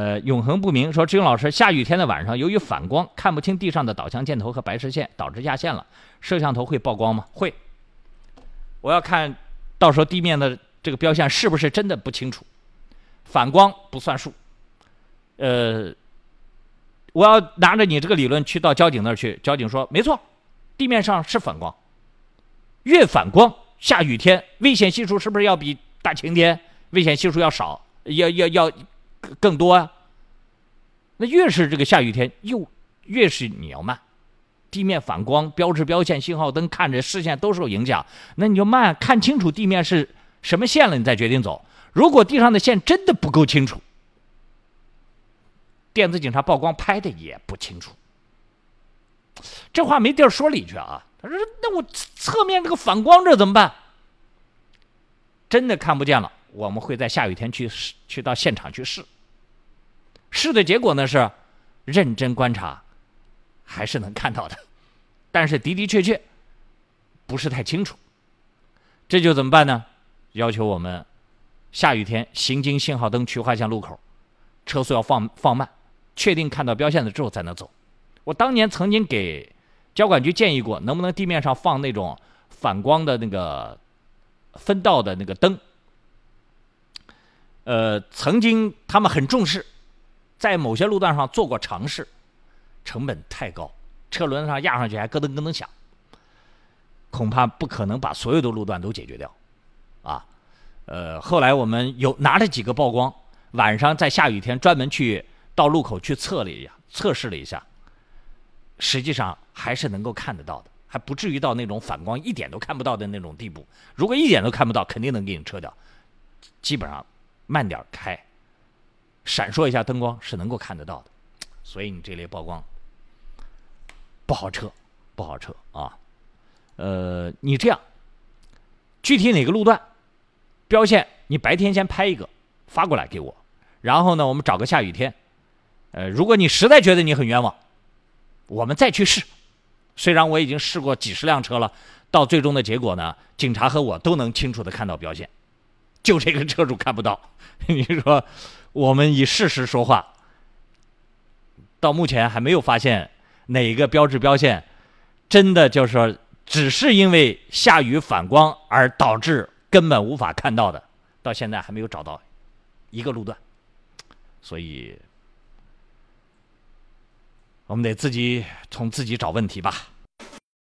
呃，永恒不明说，志勇老师，下雨天的晚上，由于反光看不清地上的导向箭头和白实线，导致压线了，摄像头会曝光吗？会。我要看到时候地面的这个标线是不是真的不清楚，反光不算数。呃，我要拿着你这个理论去到交警那儿去，交警说没错，地面上是反光，越反光，下雨天危险系数是不是要比大晴天危险系数要少，要要要更多啊？那越是这个下雨天，又越是你要慢，地面反光、标志标线、信号灯看着视线都受影响，那你就慢，看清楚地面是什么线了，你再决定走。如果地上的线真的不够清楚，电子警察曝光拍的也不清楚，这话没地儿说理去啊。他说：“那我侧面这个反光这怎么办？真的看不见了，我们会在下雨天去试，去到现场去试。试的结果呢是，认真观察，还是能看到的，但是的的确确不是太清楚。这就怎么办呢？要求我们下雨天行经信号灯、区划线路口，车速要放放慢，确定看到标线了之后才能走。我当年曾经给。”交管局建议过，能不能地面上放那种反光的那个分道的那个灯？呃，曾经他们很重视，在某些路段上做过尝试，成本太高，车轮上压上去还咯噔咯噔响，恐怕不可能把所有的路段都解决掉，啊，呃，后来我们有拿着几个曝光，晚上在下雨天专门去到路口去测了一下，测试了一下。实际上还是能够看得到的，还不至于到那种反光一点都看不到的那种地步。如果一点都看不到，肯定能给你撤掉。基本上慢点开，闪烁一下灯光是能够看得到的。所以你这类曝光不好撤，不好撤啊。呃，你这样，具体哪个路段标线，你白天先拍一个发过来给我，然后呢，我们找个下雨天。呃，如果你实在觉得你很冤枉。我们再去试，虽然我已经试过几十辆车了，到最终的结果呢，警察和我都能清楚的看到标线，就这个车主看不到。你说，我们以事实说话，到目前还没有发现哪个标志标线真的就是说只是因为下雨反光而导致根本无法看到的，到现在还没有找到一个路段，所以。我们得自己从自己找问题吧。